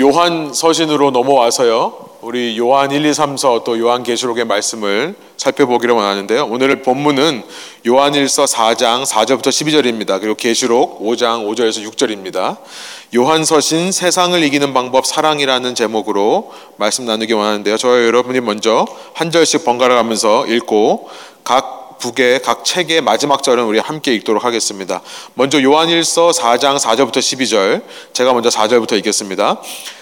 요한 서신으로 넘어와서요. 우리 요한 1, 2, 3서 또 요한 계시록의 말씀을 살펴보기를 원하는데요. 오늘 본문은 요한 1서 4장 4절부터 12절입니다. 그리고 계시록 5장 5절에서 6절입니다. 요한 서신 세상을 이기는 방법 사랑이라는 제목으로 말씀 나누기 원하는데요. 저 여러분이 먼저 한 절씩 번갈아 가면서 읽고 각 북의 각 책의 마지막 절은 우리 함께 읽도록 하겠습니다. 먼저 요한일서 4장 4절부터 12절 제가 먼저 4절부터 읽겠습니다.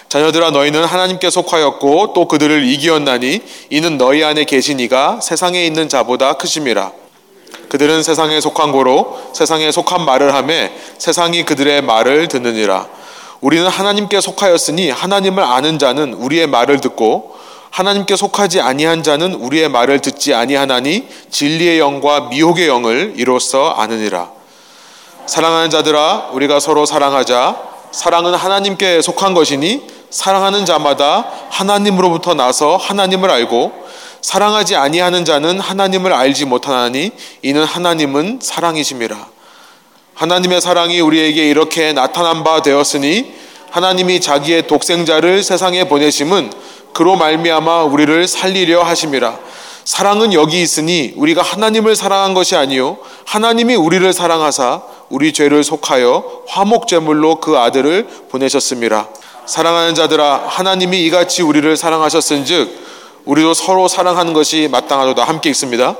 자녀들아 너희는 하나님께 속하였고 또 그들을 이기었나니 이는 너희 안에 계신 이가 세상에 있는 자보다 크심이라. 그들은 세상에 속한 고로 세상에 속한 말을 하매 세상이 그들의 말을 듣느니라. 우리는 하나님께 속하였으니 하나님을 아는 자는 우리의 말을 듣고 하나님께 속하지 아니한 자는 우리의 말을 듣지 아니하나니 진리의 영과 미혹의 영을 이로써 아느니라. 사랑하는 자들아 우리가 서로 사랑하자. 사랑은 하나님께 속한 것이니 사랑하는 자마다 하나님으로부터 나서 하나님을 알고 사랑하지 아니하는 자는 하나님을 알지 못하나니 이는 하나님은 사랑이심이라. 하나님의 사랑이 우리에게 이렇게 나타난 바 되었으니 하나님이 자기의 독생자를 세상에 보내심은 그로 말미암아 우리를 살리려 하심이라. 사랑은 여기 있으니 우리가 하나님을 사랑한 것이 아니요 하나님이 우리를 사랑하사 우리 죄를 속하여 화목 제물로 그 아들을 보내셨음이라. 사랑하는 자들아 하나님이 이같이 우리를 사랑하셨은즉 우리도 서로 사랑하는 것이 마땅하도다 함께 있습니다.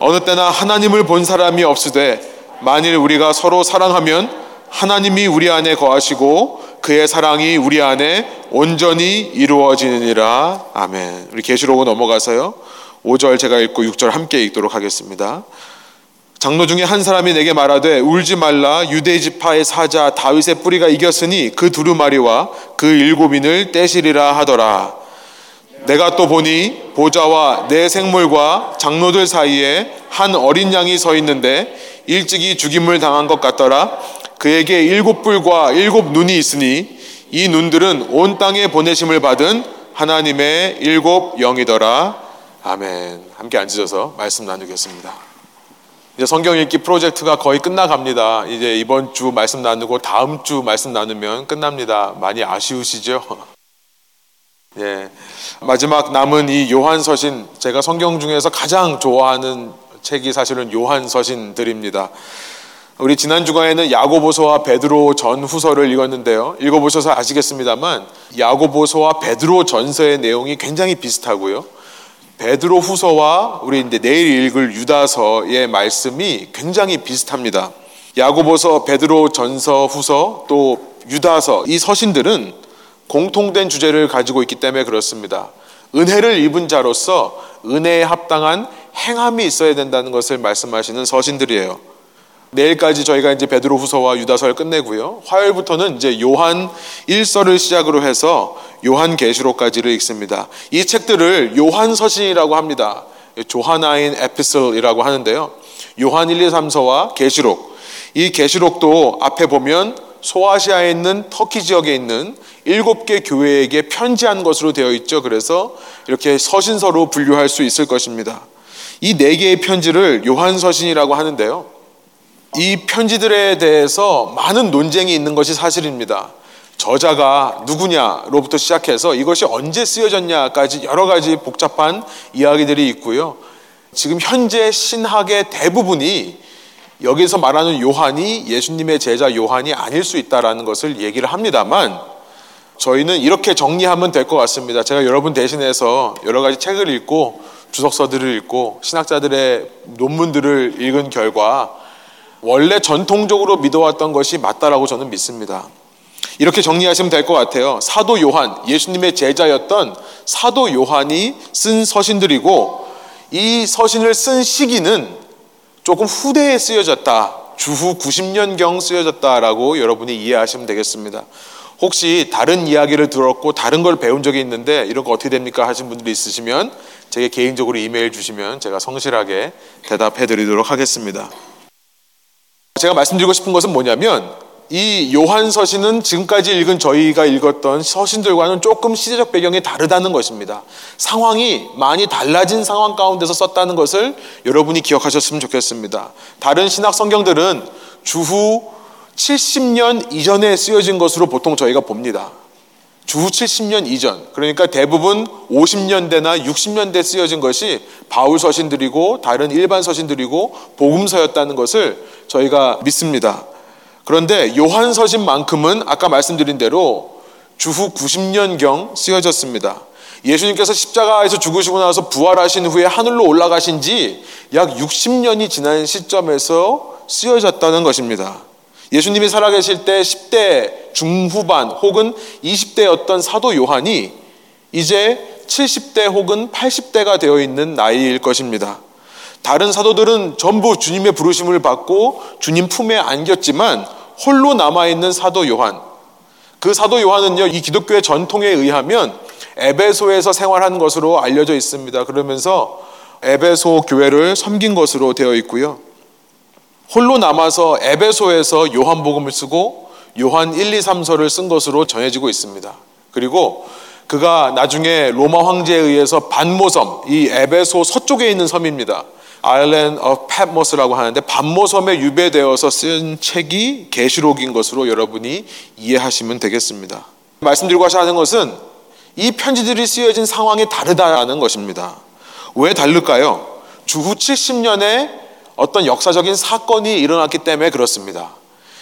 어느 때나 하나님을 본 사람이 없으되 만일 우리가 서로 사랑하면 하나님이 우리 안에 거하시고 그의 사랑이 우리 안에 온전히 이루어지느니라. 아멘. 우리 계시록으로 넘어가서요. 5절 제가 읽고 6절 함께 읽도록 하겠습니다. 장로 중에 한 사람이 내게 말하되 울지 말라 유대 지파의 사자 다윗의 뿌리가 이겼으니 그 두루마리와 그 일곱인을 떼시리라 하더라. 내가 또 보니 보좌와 내 생물과 장로들 사이에 한 어린 양이 서 있는데 일찍이 죽임을 당한 것 같더라. 그에게 일곱 뿔과 일곱 눈이 있으니 이 눈들은 온 땅에 보내심을 받은 하나님의 일곱 영이더라. 아멘. 함께 앉으셔서 말씀 나누겠습니다. 이제 성경 읽기 프로젝트가 거의 끝나갑니다. 이제 이번 주 말씀 나누고 다음 주 말씀 나누면 끝납니다. 많이 아쉬우시죠? 예. 마지막 남은 이 요한서신, 제가 성경 중에서 가장 좋아하는 책이 사실은 요한서신들입니다. 우리 지난 주간에는 야고보서와 베드로 전후서를 읽었는데요. 읽어보셔서 아시겠습니다만 야고보서와 베드로 전서의 내용이 굉장히 비슷하고요. 베드로 후서와 우리 이제 내일 읽을 유다서의 말씀이 굉장히 비슷합니다. 야고보서, 베드로 전서, 후서, 또 유다서 이 서신들은 공통된 주제를 가지고 있기 때문에 그렇습니다. 은혜를 입은 자로서 은혜에 합당한 행함이 있어야 된다는 것을 말씀하시는 서신들이에요. 내일까지 저희가 이제 베드로 후서와 유다서를 끝내고요. 화요일부터는 이제 요한 1서를 시작으로 해서 요한 계시록까지를 읽습니다. 이 책들을 요한 서신이라고 합니다. 조하나인 에피솔이라고 하는데요. 요한 1, 2, 3서와 계시록. 이 계시록도 앞에 보면 소아시아에 있는 터키 지역에 있는 일곱 개 교회에게 편지한 것으로 되어 있죠. 그래서 이렇게 서신서로 분류할 수 있을 것입니다. 이 네 개의 편지를 요한 서신이라고 하는데요. 이 편지들에 대해서 많은 논쟁이 있는 것이 사실입니다. 저자가 누구냐로부터 시작해서 이것이 언제 쓰여졌냐까지 여러 가지 복잡한 이야기들이 있고요. 지금 현재 신학의 대부분이 여기서 말하는 요한이 예수님의 제자 요한이 아닐 수 있다라는 것을 얘기를 합니다만 저희는 이렇게 정리하면 될 것 같습니다. 제가 여러분 대신해서 여러 가지 책을 읽고 주석서들을 읽고 신학자들의 논문들을 읽은 결과 원래 전통적으로 믿어왔던 것이 맞다라고 저는 믿습니다. 이렇게 정리하시면 될 것 같아요. 사도 요한, 예수님의 제자였던 사도 요한이 쓴 서신들이고 이 서신을 쓴 시기는 조금 후대에 쓰여졌다. 주후 90년경 쓰여졌다라고 여러분이 이해하시면 되겠습니다. 혹시 다른 이야기를 들었고 다른 걸 배운 적이 있는데 이런 거 어떻게 됩니까 하신 분들이 있으시면 제게 개인적으로 이메일 주시면 제가 성실하게 대답해 드리도록 하겠습니다. 제가 말씀드리고 싶은 것은 뭐냐면 이 요한 서신은 지금까지 읽은 저희가 읽었던 서신들과는 조금 시대적 배경이 다르다는 것입니다. 상황이 많이 달라진 상황 가운데서 썼다는 것을 여러분이 기억하셨으면 좋겠습니다. 다른 신학 성경들은 주후 70년 이전에 쓰여진 것으로 보통 저희가 봅니다. 주후 70년 이전, 그러니까 대부분 50년대나 60년대 쓰여진 것이 바울 서신들이고 다른 일반 서신들이고 복음서였다는 것을 저희가 믿습니다. 그런데 요한 서신만큼은 아까 말씀드린 대로 주후 90년경 쓰여졌습니다. 예수님께서 십자가에서 죽으시고 나서 부활하신 후에 하늘로 올라가신 지 약 60년이 지난 시점에서 쓰여졌다는 것입니다. 예수님이 살아계실 때 10대 중후반 혹은 20대였던 사도 요한이 이제 70대 혹은 80대가 되어 있는 나이일 것입니다. 다른 사도들은 전부 주님의 부르심을 받고 주님 품에 안겼지만 홀로 남아있는 사도 요한. 그 사도 요한은요, 이 기독교의 전통에 의하면 에베소에서 생활한 것으로 알려져 있습니다. 그러면서 에베소 교회를 섬긴 것으로 되어 있고요. 홀로 남아서 에베소에서 요한복음을 쓰고 요한 1, 2, 3서를 쓴 것으로 전해지고 있습니다. 그리고 그가 나중에 로마 황제에 의해서 밧모섬, 이 에베소 서쪽에 있는 섬입니다. Island of Patmos라고 하는데 밧모섬에 유배되어서 쓴 책이 계시록인 것으로 여러분이 이해하시면 되겠습니다. 말씀드리고 하는 것은 이 편지들이 쓰여진 상황이 다르다는 것입니다. 왜 다를까요? 주후 70년에 어떤 역사적인 사건이 일어났기 때문에 그렇습니다.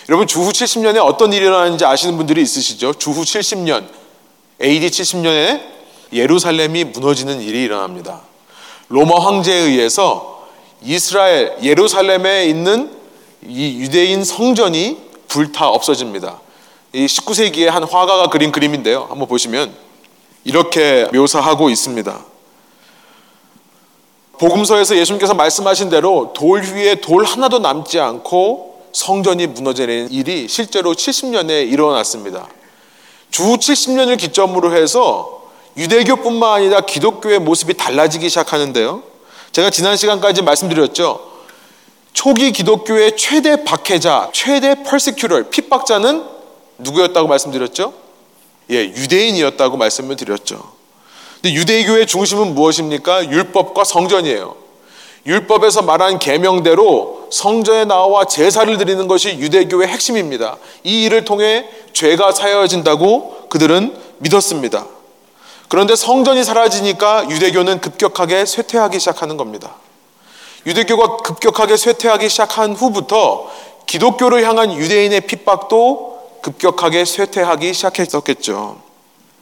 여러분 주후 70년에 어떤 일이 일어났는지 아시는 분들이 있으시죠? 주후 70년 AD 70년에 예루살렘이 무너지는 일이 일어납니다. 로마 황제에 의해서 이스라엘 예루살렘에 있는 이 유대인 성전이 불타 없어집니다. 이 19세기에 한 화가가 그린 그림인데요. 한번 보시면 이렇게 묘사하고 있습니다. 복음서에서 예수님께서 말씀하신 대로 돌 위에 돌 하나도 남지 않고 성전이 무너지는 일이 실제로 70년에 일어났습니다. 주 70년을 기점으로 해서 유대교뿐만 아니라 기독교의 모습이 달라지기 시작하는데요. 제가 지난 시간까지 말씀드렸죠. 초기 기독교의 최대 박해자, 최대 퍼시큐럴, 핍박자는 누구였다고 말씀드렸죠? 예, 유대인이었다고 말씀을 드렸죠. 근데 유대교의 중심은 무엇입니까? 율법과 성전이에요. 율법에서 말한 계명대로 성전에 나와 제사를 드리는 것이 유대교의 핵심입니다. 이 일을 통해 죄가 사여진다고 그들은 믿었습니다. 그런데 성전이 사라지니까 유대교는 급격하게 쇠퇴하기 시작하는 겁니다. 유대교가 급격하게 쇠퇴하기 시작한 후부터 기독교를 향한 유대인의 핍박도 급격하게 쇠퇴하기 시작했었겠죠.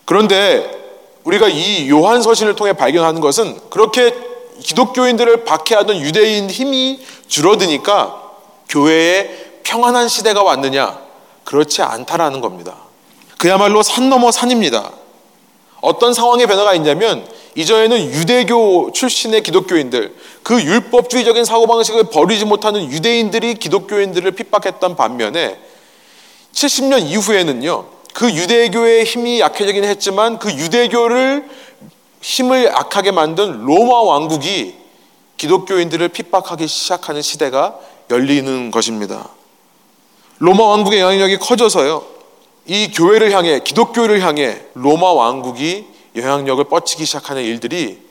그런데 우리가 이 요한 서신을 통해 발견하는 것은 그렇게 기독교인들을 박해하던 유대인 힘이 줄어드니까 교회에 평안한 시대가 왔느냐? 그렇지 않다라는 겁니다. 그야말로 산 넘어 산입니다. 어떤 상황의 변화가 있냐면 이전에는 유대교 출신의 기독교인들, 그 율법주의적인 사고방식을 버리지 못하는 유대인들이 기독교인들을 핍박했던 반면에 70년 이후에는요, 그 유대교의 힘이 약해지긴 했지만 그 유대교를 힘을 약하게 만든 로마 왕국이 기독교인들을 핍박하기 시작하는 시대가 열리는 것입니다. 로마 왕국의 영향력이 커져서요. 이 교회를 향해 기독교를 향해 로마 왕국이 영향력을 뻗치기 시작하는 일들이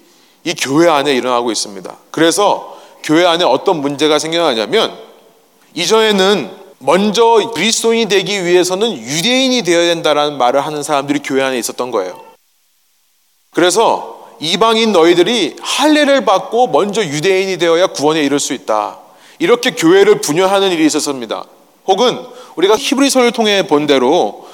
이 교회 안에 일어나고 있습니다. 그래서 교회 안에 어떤 문제가 생겨나냐면 이전에는 먼저 그리스도인이 되기 위해서는 유대인이 되어야 된다라는 말을 하는 사람들이 교회 안에 있었던 거예요. 그래서 이방인 너희들이 할례를 받고 먼저 유대인이 되어야 구원에 이를 수 있다. 이렇게 교회를 분열하는 일이 있었습니다. 혹은 우리가 히브리서를 통해 본 대로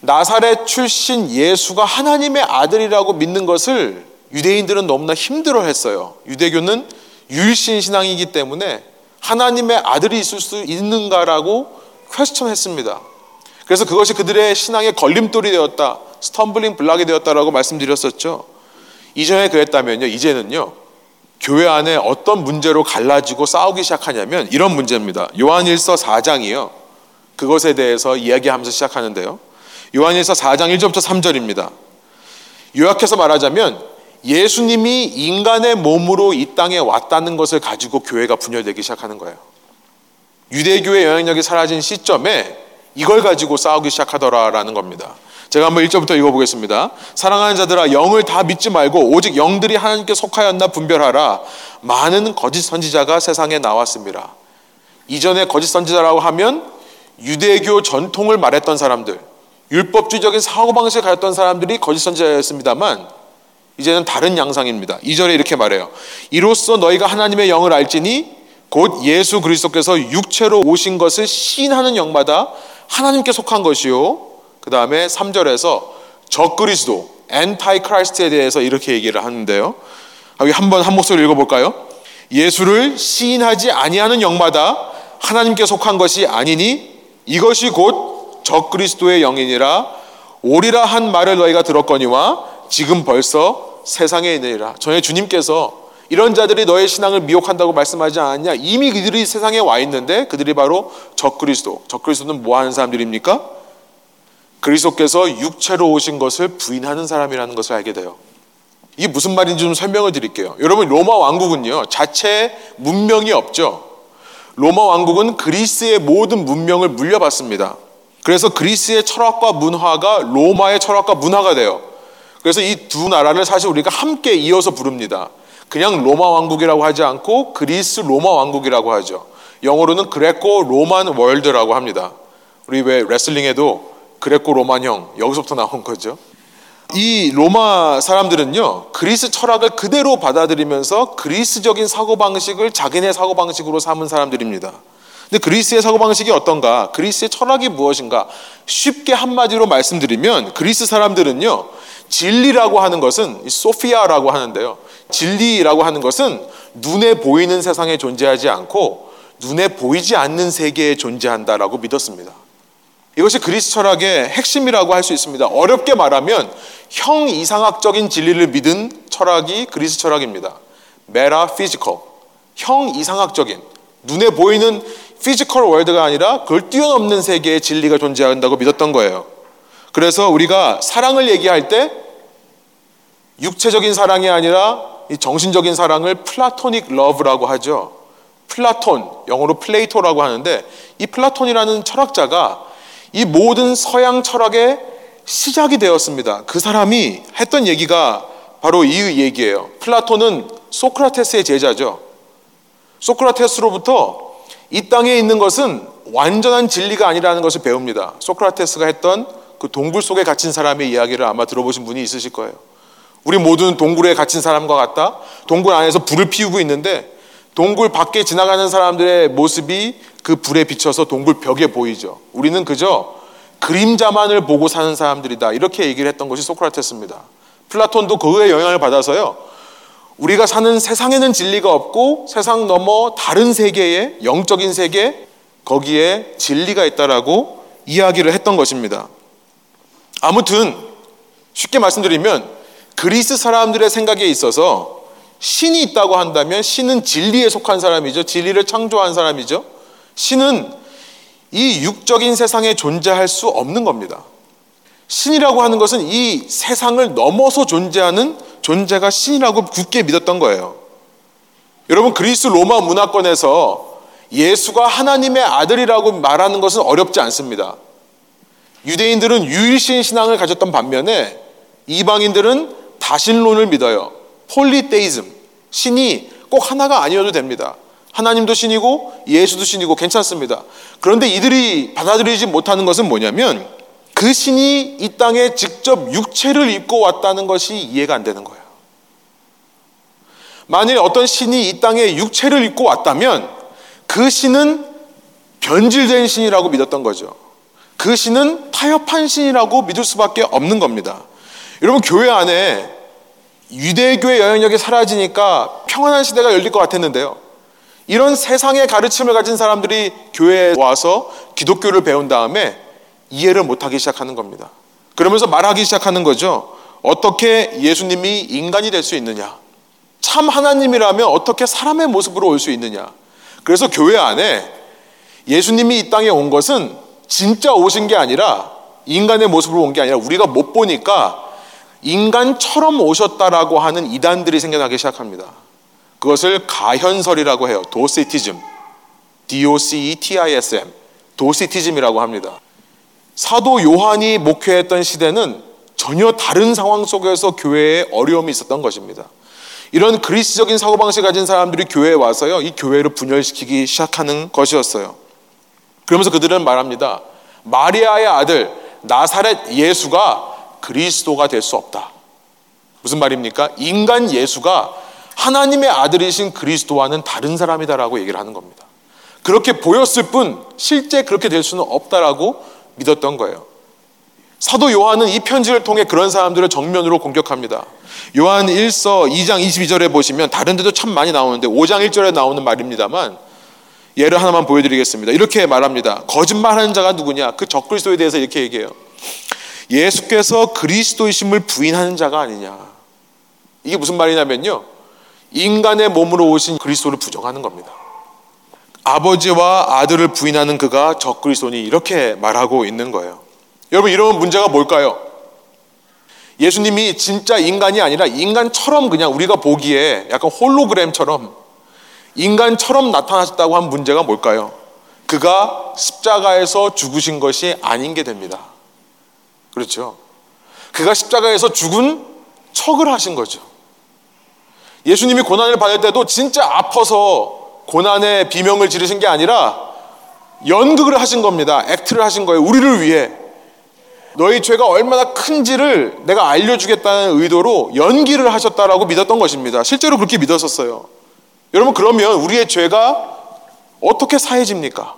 나사렛 출신 예수가 하나님의 아들이라고 믿는 것을 유대인들은 너무나 힘들어 했어요. 유대교는 유일신 신앙이기 때문에 하나님의 아들이 있을 수 있는가라고 question 했습니다. 그래서 그것이 그들의 신앙의 걸림돌이 되었다. stumbling block이 되었다라고 말씀드렸었죠. 이전에 그랬다면요. 이제는요. 교회 안에 어떤 문제로 갈라지고 싸우기 시작하냐면 이런 문제입니다. 요한일서 4장이요. 그것에 대해서 이야기하면서 시작하는데요. 요한일서 4장 1절부터 3절입니다. 요약해서 말하자면 예수님이 인간의 몸으로 이 땅에 왔다는 것을 가지고 교회가 분열되기 시작하는 거예요. 유대교의 영향력이 사라진 시점에 이걸 가지고 싸우기 시작하더라라는 겁니다. 제가 한번 1절부터 읽어보겠습니다. 사랑하는 자들아 영을 다 믿지 말고 오직 영들이 하나님께 속하였나 분별하라. 많은 거짓 선지자가 세상에 나왔습니다. 이전에 거짓 선지자라고 하면 유대교 전통을 말했던 사람들, 율법주의적인 사고방식을 가졌던 사람들이 거짓 선지자였습니다만 이제는 다른 양상입니다. 2절에 이렇게 말해요. 이로써 너희가 하나님의 영을 알지니 곧 예수 그리스도께서 육체로 오신 것을 시인하는 영마다 하나님께 속한 것이요. 그 다음에 3절에서 적그리스도, Antichrist에 대해서 이렇게 얘기를 하는데요. 한번 한 목소리 읽어볼까요? 예수를 시인하지 아니하는 영마다 하나님께 속한 것이 아니니 이것이 곧 적그리스도의 영이니라 오리라 한 말을 너희가 들었거니와 지금 벌써 세상에 있느니라. 전에 주님께서 이런 자들이 너의 신앙을 미혹한다고 말씀하지 않았냐? 이미 그들이 세상에 와 있는데 그들이 바로 적그리스도. 적그리스도는 뭐 하는 사람들입니까? 그리스도께서 육체로 오신 것을 부인하는 사람이라는 것을 알게 돼요. 이게 무슨 말인지 좀 설명을 드릴게요. 여러분 로마 왕국은요 자체 문명이 없죠. 로마 왕국은 그리스의 모든 문명을 물려받습니다. 그래서 그리스의 철학과 문화가 로마의 철학과 문화가 돼요. 그래서 이 두 나라를 사실 우리가 함께 이어서 부릅니다. 그냥 로마 왕국이라고 하지 않고 그리스 로마 왕국이라고 하죠. 영어로는 그레코 로만 월드라고 합니다. 우리 왜 레슬링에도 그레코 로만형 여기서부터 나온 거죠. 이 로마 사람들은요, 그리스 철학을 그대로 받아들이면서 그리스적인 사고 방식을 자기네 사고 방식으로 삼은 사람들입니다. 근데 그리스의 사고 방식이 어떤가? 그리스의 철학이 무엇인가? 쉽게 한마디로 말씀드리면 그리스 사람들은요, 진리라고 하는 것은 소피아라고 하는데요. 진리라고 하는 것은 눈에 보이는 세상에 존재하지 않고 눈에 보이지 않는 세계에 존재한다라고 믿었습니다. 이것이 그리스 철학의 핵심이라고 할 수 있습니다. 어렵게 말하면 형 이상학적인 진리를 믿은 철학이 그리스 철학입니다. metaphysical. 형 이상학적인 눈에 보이는 physical world가 아니라 그걸 뛰어넘는 세계의 진리가 존재한다고 믿었던 거예요. 그래서 우리가 사랑을 얘기할 때 육체적인 사랑이 아니라 정신적인 사랑을 플라토닉 러브라고 하죠. 플라톤, 영어로 Plato라고 하는데 이 플라톤이라는 철학자가 이 모든 서양 철학의 시작이 되었습니다. 그 사람이 했던 얘기가 바로 이 얘기예요. 플라톤은 소크라테스의 제자죠. 소크라테스로부터 이 땅에 있는 것은 완전한 진리가 아니라는 것을 배웁니다. 소크라테스가 했던 그 동굴 속에 갇힌 사람의 이야기를 아마 들어보신 분이 있으실 거예요. 우리 모두는 동굴에 갇힌 사람과 같다. 동굴 안에서 불을 피우고 있는데 동굴 밖에 지나가는 사람들의 모습이 그 불에 비춰서 동굴 벽에 보이죠. 우리는 그저 그림자만을 보고 사는 사람들이다. 이렇게 얘기를 했던 것이 소크라테스입니다. 플라톤도 그의 영향을 받아서요. 우리가 사는 세상에는 진리가 없고 세상 넘어 다른 세계에 영적인 세계 거기에 진리가 있다라고 이야기를 했던 것입니다. 아무튼 쉽게 말씀드리면 그리스 사람들의 생각에 있어서 신이 있다고 한다면 신은 진리에 속한 사람이죠. 진리를 창조한 사람이죠. 신은 이 육적인 세상에 존재할 수 없는 겁니다. 신이라고 하는 것은 이 세상을 넘어서 존재하는 존재가 신이라고 굳게 믿었던 거예요. 여러분, 그리스 로마 문화권에서 예수가 하나님의 아들이라고 말하는 것은 어렵지 않습니다. 유대인들은 유일신 신앙을 가졌던 반면에 이방인들은 다신론을 믿어요. 폴리테이즘. 신이 꼭 하나가 아니어도 됩니다. 하나님도 신이고 예수도 신이고 괜찮습니다. 그런데 이들이 받아들이지 못하는 것은 뭐냐면 그 신이 이 땅에 직접 육체를 입고 왔다는 것이 이해가 안 되는 거예요. 만일 어떤 신이 이 땅에 육체를 입고 왔다면 그 신은 변질된 신이라고 믿었던 거죠. 그 신은 타협한 신이라고 믿을 수밖에 없는 겁니다. 여러분 교회 안에 유대교의 영향력이 사라지니까 평안한 시대가 열릴 것 같았는데요. 이런 세상의 가르침을 가진 사람들이 교회에 와서 기독교를 배운 다음에 이해를 못하기 시작하는 겁니다. 그러면서 말하기 시작하는 거죠. 어떻게 예수님이 인간이 될 수 있느냐? 참 하나님이라면 어떻게 사람의 모습으로 올 수 있느냐? 그래서 교회 안에 예수님이 이 땅에 온 것은 진짜 오신 게 아니라 인간의 모습으로 온 게 아니라 우리가 못 보니까 인간처럼 오셨다라고 하는 이단들이 생겨나기 시작합니다. 그것을 가현설이라고 해요. 도시티즘. D-O-C-E-T-I-S-M. 도시티즘이라고 합니다. 사도 요한이 목회했던 시대는 전혀 다른 상황 속에서 교회에 어려움이 있었던 것입니다. 이런 그리스적인 사고방식을 가진 사람들이 교회에 와서요, 이 교회를 분열시키기 시작하는 것이었어요. 그러면서 그들은 말합니다. 마리아의 아들, 나사렛 예수가 그리스도가 될 수 없다. 무슨 말입니까? 인간 예수가 하나님의 아들이신 그리스도와는 다른 사람이다라고 얘기를 하는 겁니다. 그렇게 보였을 뿐 실제 그렇게 될 수는 없다라고 믿었던 거예요. 사도 요한은 이 편지를 통해 그런 사람들을 정면으로 공격합니다. 요한 1서 2장 22절에 보시면 다른 데도 참 많이 나오는데 5장 1절에 나오는 말입니다만 예를 하나만 보여드리겠습니다. 이렇게 말합니다. 거짓말하는 자가 누구냐? 그 적그리스도에 대해서 이렇게 얘기해요. 예수께서 그리스도이심을 부인하는 자가 아니냐. 이게 무슨 말이냐면요. 인간의 몸으로 오신 그리스도를 부정하는 겁니다. 아버지와 아들을 부인하는 그가 적그리스도니 이렇게 말하고 있는 거예요. 여러분 이런 문제가 뭘까요? 예수님이 진짜 인간이 아니라 인간처럼 그냥 우리가 보기에 약간 홀로그램처럼 인간처럼 나타나셨다고 한 문제가 뭘까요? 그가 십자가에서 죽으신 것이 아닌 게 됩니다. 그렇죠? 그가 십자가에서 죽은 척을 하신 거죠. 예수님이 고난을 받을 때도 진짜 아파서 고난의 비명을 지르신 게 아니라 연극을 하신 겁니다. 액트를 하신 거예요. 우리를 위해. 너희 죄가 얼마나 큰지를 내가 알려주겠다는 의도로 연기를 하셨다라고 믿었던 것입니다. 실제로 그렇게 믿었었어요. 여러분, 그러면 우리의 죄가 어떻게 사해집니까?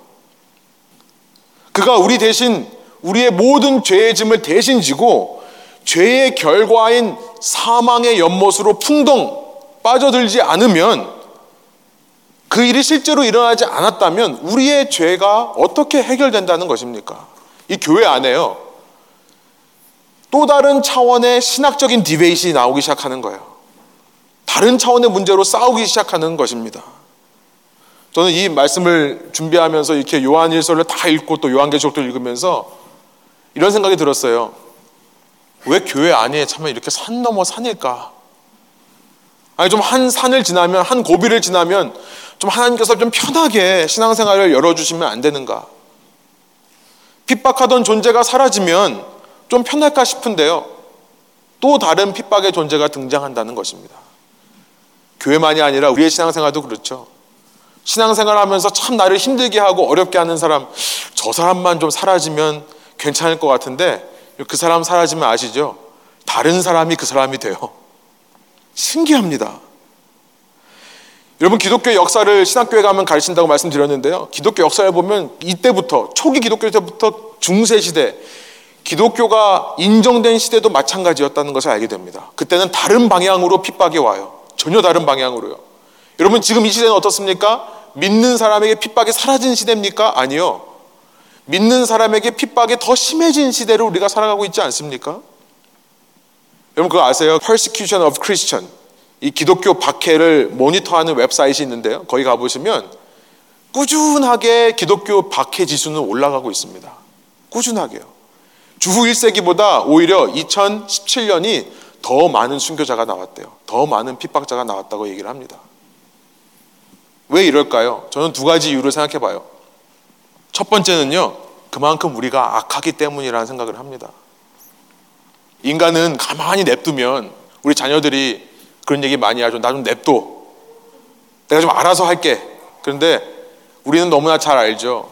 그가 우리 대신 우리의 모든 죄의 짐을 대신 지고 죄의 결과인 사망의 연못으로 풍덩 빠져들지 않으면 그 일이 실제로 일어나지 않았다면 우리의 죄가 어떻게 해결된다는 것입니까? 이 교회 안에요. 또 다른 차원의 신학적인 디베이트이 나오기 시작하는 거예요. 다른 차원의 문제로 싸우기 시작하는 것입니다. 저는 이 말씀을 준비하면서 이렇게 요한일서를 다 읽고 또 요한계시록도 읽으면서 이런 생각이 들었어요. 왜 교회 안에 참 이렇게 산 넘어 산일까? 아니 좀 한 산을 지나면 한 고비를 지나면 좀 하나님께서 좀 편하게 신앙생활을 열어주시면 안 되는가? 핍박하던 존재가 사라지면 좀 편할까 싶은데요. 또 다른 핍박의 존재가 등장한다는 것입니다. 교회만이 아니라 우리의 신앙생활도 그렇죠. 신앙생활 하면서 참 나를 힘들게 하고 어렵게 하는 사람, 저 사람만 좀 사라지면 괜찮을 것 같은데 그 사람 사라지면 아시죠? 다른 사람이 그 사람이 돼요. 신기합니다. 여러분 기독교 역사를 신학교에 가면 가르친다고 말씀드렸는데요. 기독교 역사를 보면 이때부터 초기 기독교 때부터 중세 시대 기독교가 인정된 시대도 마찬가지였다는 것을 알게 됩니다. 그때는 다른 방향으로 핍박이 와요. 전혀 다른 방향으로요. 여러분 지금 이 시대는 어떻습니까? 믿는 사람에게 핍박이 사라진 시대입니까? 아니요. 믿는 사람에게 핍박이 더 심해진 시대로 우리가 살아가고 있지 않습니까? 여러분 그거 아세요? Persecution of Christian. 이 기독교 박해를 모니터하는 웹사이트이 있는데요. 거기 가보시면 꾸준하게 기독교 박해 지수는 올라가고 있습니다. 꾸준하게요. 주후 1세기보다 오히려 2017년이 더 많은 순교자가 나왔대요. 더 많은 핍박자가 나왔다고 얘기를 합니다. 왜 이럴까요? 저는 두 가지 이유를 생각해 봐요. 첫 번째는요, 그만큼 우리가 악하기 때문이라는 생각을 합니다. 인간은 가만히 냅두면 우리 자녀들이 그런 얘기 많이 하죠. 나 좀 냅둬. 내가 좀 알아서 할게. 그런데 우리는 너무나 잘 알죠.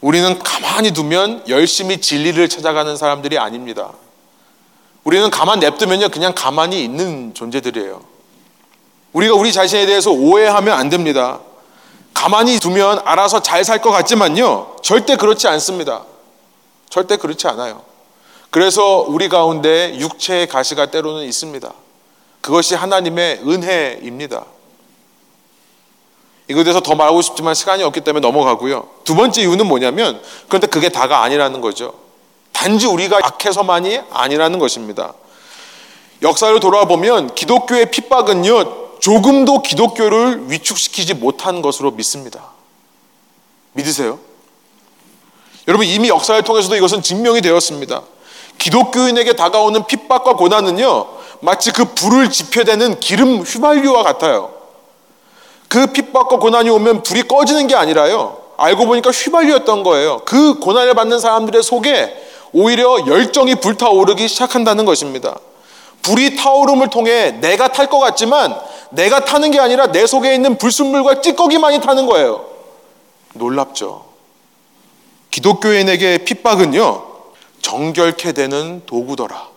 우리는 가만히 두면 열심히 진리를 찾아가는 사람들이 아닙니다. 우리는 가만 냅두면요. 그냥 가만히 있는 존재들이에요. 우리가 우리 자신에 대해서 오해하면 안 됩니다. 가만히 두면 알아서 잘 살 것 같지만요. 절대 그렇지 않습니다. 절대 그렇지 않아요. 그래서 우리 가운데 육체의 가시가 때로는 있습니다. 그것이 하나님의 은혜입니다. 이거에 대해서 더 말하고 싶지만 시간이 없기 때문에 넘어가고요. 두 번째 이유는 뭐냐면 그런데 그게 다가 아니라는 거죠. 단지 우리가 악해서만이 아니라는 것입니다. 역사를 돌아보면 기독교의 핍박은요 조금도 기독교를 위축시키지 못한 것으로 믿습니다. 믿으세요? 여러분 이미 역사를 통해서도 이것은 증명이 되었습니다. 기독교인에게 다가오는 핍박과 고난은요, 마치 그 불을 지펴대는 기름 휘발유와 같아요. 그 핍박과 고난이 오면 불이 꺼지는 게 아니라요, 알고 보니까 휘발유였던 거예요. 그 고난을 받는 사람들의 속에 오히려 열정이 불타오르기 시작한다는 것입니다. 불이 타오름을 통해 내가 탈 것 같지만 내가 타는 게 아니라 내 속에 있는 불순물과 찌꺼기만이 타는 거예요. 놀랍죠. 기독교인에게 핍박은요, 정결케 되는 도구더라.